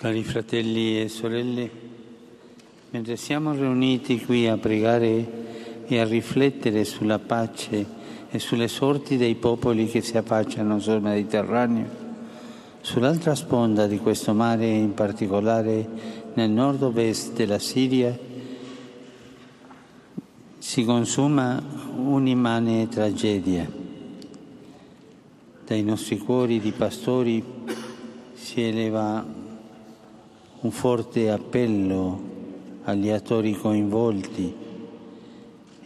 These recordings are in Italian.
Cari fratelli e sorelle, mentre siamo riuniti qui a pregare e a riflettere sulla pace e sulle sorti dei popoli che si affacciano sul Mediterraneo, sull'altra sponda di questo mare, in particolare nel nord-ovest della Siria, si consuma un'immane tragedia. Dai nostri cuori di pastori si eleva un forte appello agli attori coinvolti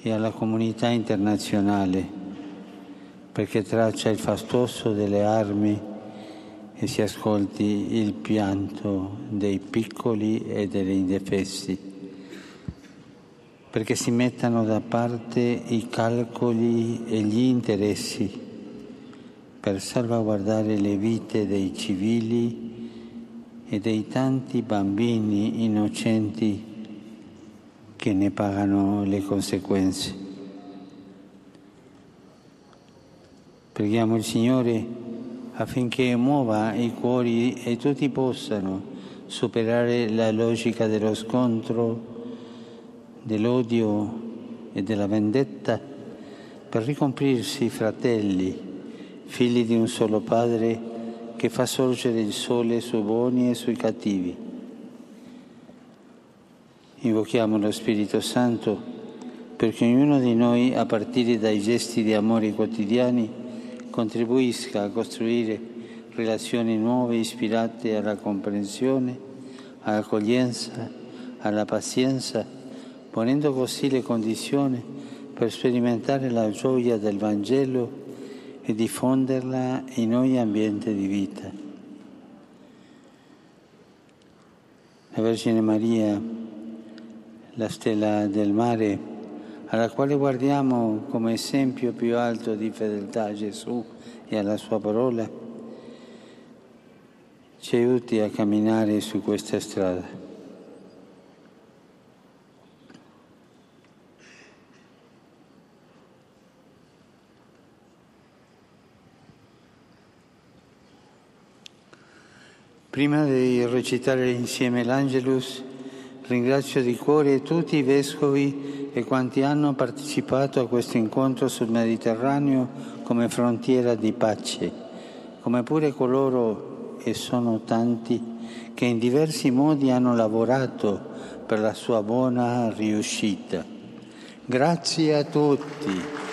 e alla comunità internazionale perché traccia il fastoso delle armi e si ascolti il pianto dei piccoli e degli indefessi, perché si mettano da parte i calcoli e gli interessi per salvaguardare le vite dei civili e dei tanti bambini innocenti che ne pagano le conseguenze. Preghiamo il Signore affinché muova i cuori e tutti possano superare la logica dello scontro, dell'odio e della vendetta per ricomprirsi fratelli, figli di un solo Padre che fa sorgere il sole sui buoni e sui cattivi. Invochiamo lo Spirito Santo perché ognuno di noi, a partire dai gesti di amore quotidiani, contribuisca a costruire relazioni nuove ispirate alla comprensione, all'accoglienza, alla pazienza, ponendo così le condizioni per sperimentare la gioia del Vangelo e diffonderla in ogni ambiente di vita. La Vergine Maria, la stella del mare, alla quale guardiamo come esempio più alto di fedeltà a Gesù e alla sua parola, ci aiuti a camminare su questa strada. Prima di recitare insieme l'Angelus, ringrazio di cuore tutti i vescovi e quanti hanno partecipato a questo incontro sul Mediterraneo come frontiera di pace, come pure coloro, e sono tanti, che in diversi modi hanno lavorato per la sua buona riuscita. Grazie a tutti.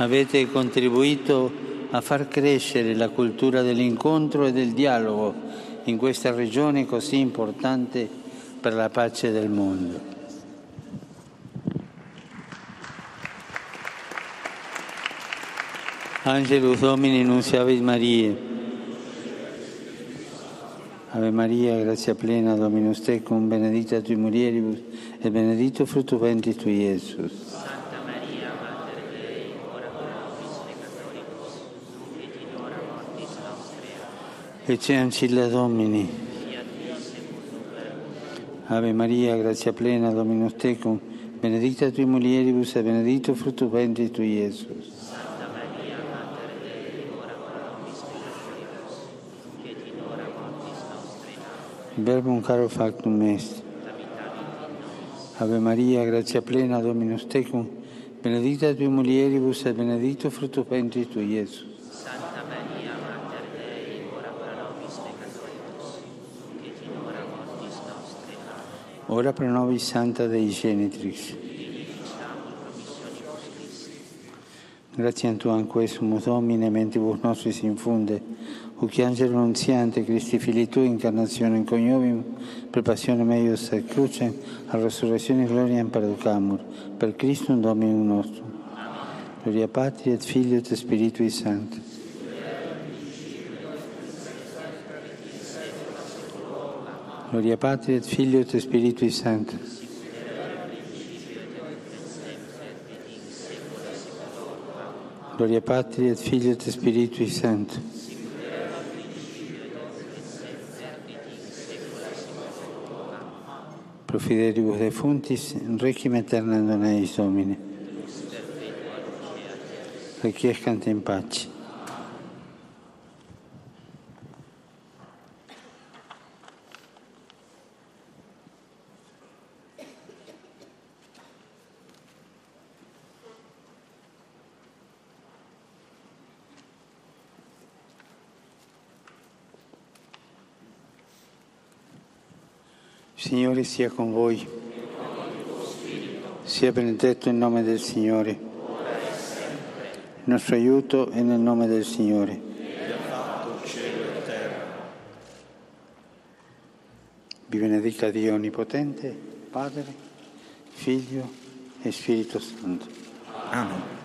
Avete contribuito a far crescere la cultura dell'incontro e del dialogo in questa regione così importante per la pace del mondo. Angelus Domini Nunciavit Maria. Ave Maria, grazia plena, Dominus tecum, benedicta tui mulieribus, e benedetto frutto ventris tui, Iesus. Ecce ancilla Domini. Ave Maria, grazia plena, Dominus tecum, benedicta tui mulieribus e benedetto frutto ventris tui, Iesus. Santa Maria, Mater Dei, ora pro nobis peccatoribus, et in hora mortis nostre. Verbum caro factum est. Ave Maria, grazia plena, Dominus tecum, benedicta tui mulieribus e benedetto frutto ventris tui, Iesus. Santa Maria, Mater Dei, ora pro nobis peccatoribus, et in hora mortis nostre. Amen. Ora pro nobis Santa Dei Genitrix. Grazie a Tu anque sumus Domine, mentibus nostris infunde, uc angelo nunziante, Christi Fili Tu, incarnazione coniovium, per passione meius et crucem, a resurrezione gloria perducamur, per Christum Dominum nostrum. Gloria Patri et Filio et Spiritui Sancti. Gloria Patri et Filio et Spiritui Sancti. Gloria Patri et Filio et Spiritui Sancti. Pro fidelibus defuntis, requiem aeternam dona eis Domine. Requiescant in pace. Signore sia con voi. Sia benedetto il nome del Signore. Il nostro aiuto è nel nome del Signore. Vi benedica Dio Onnipotente, Padre, Figlio e Spirito Santo. Amen.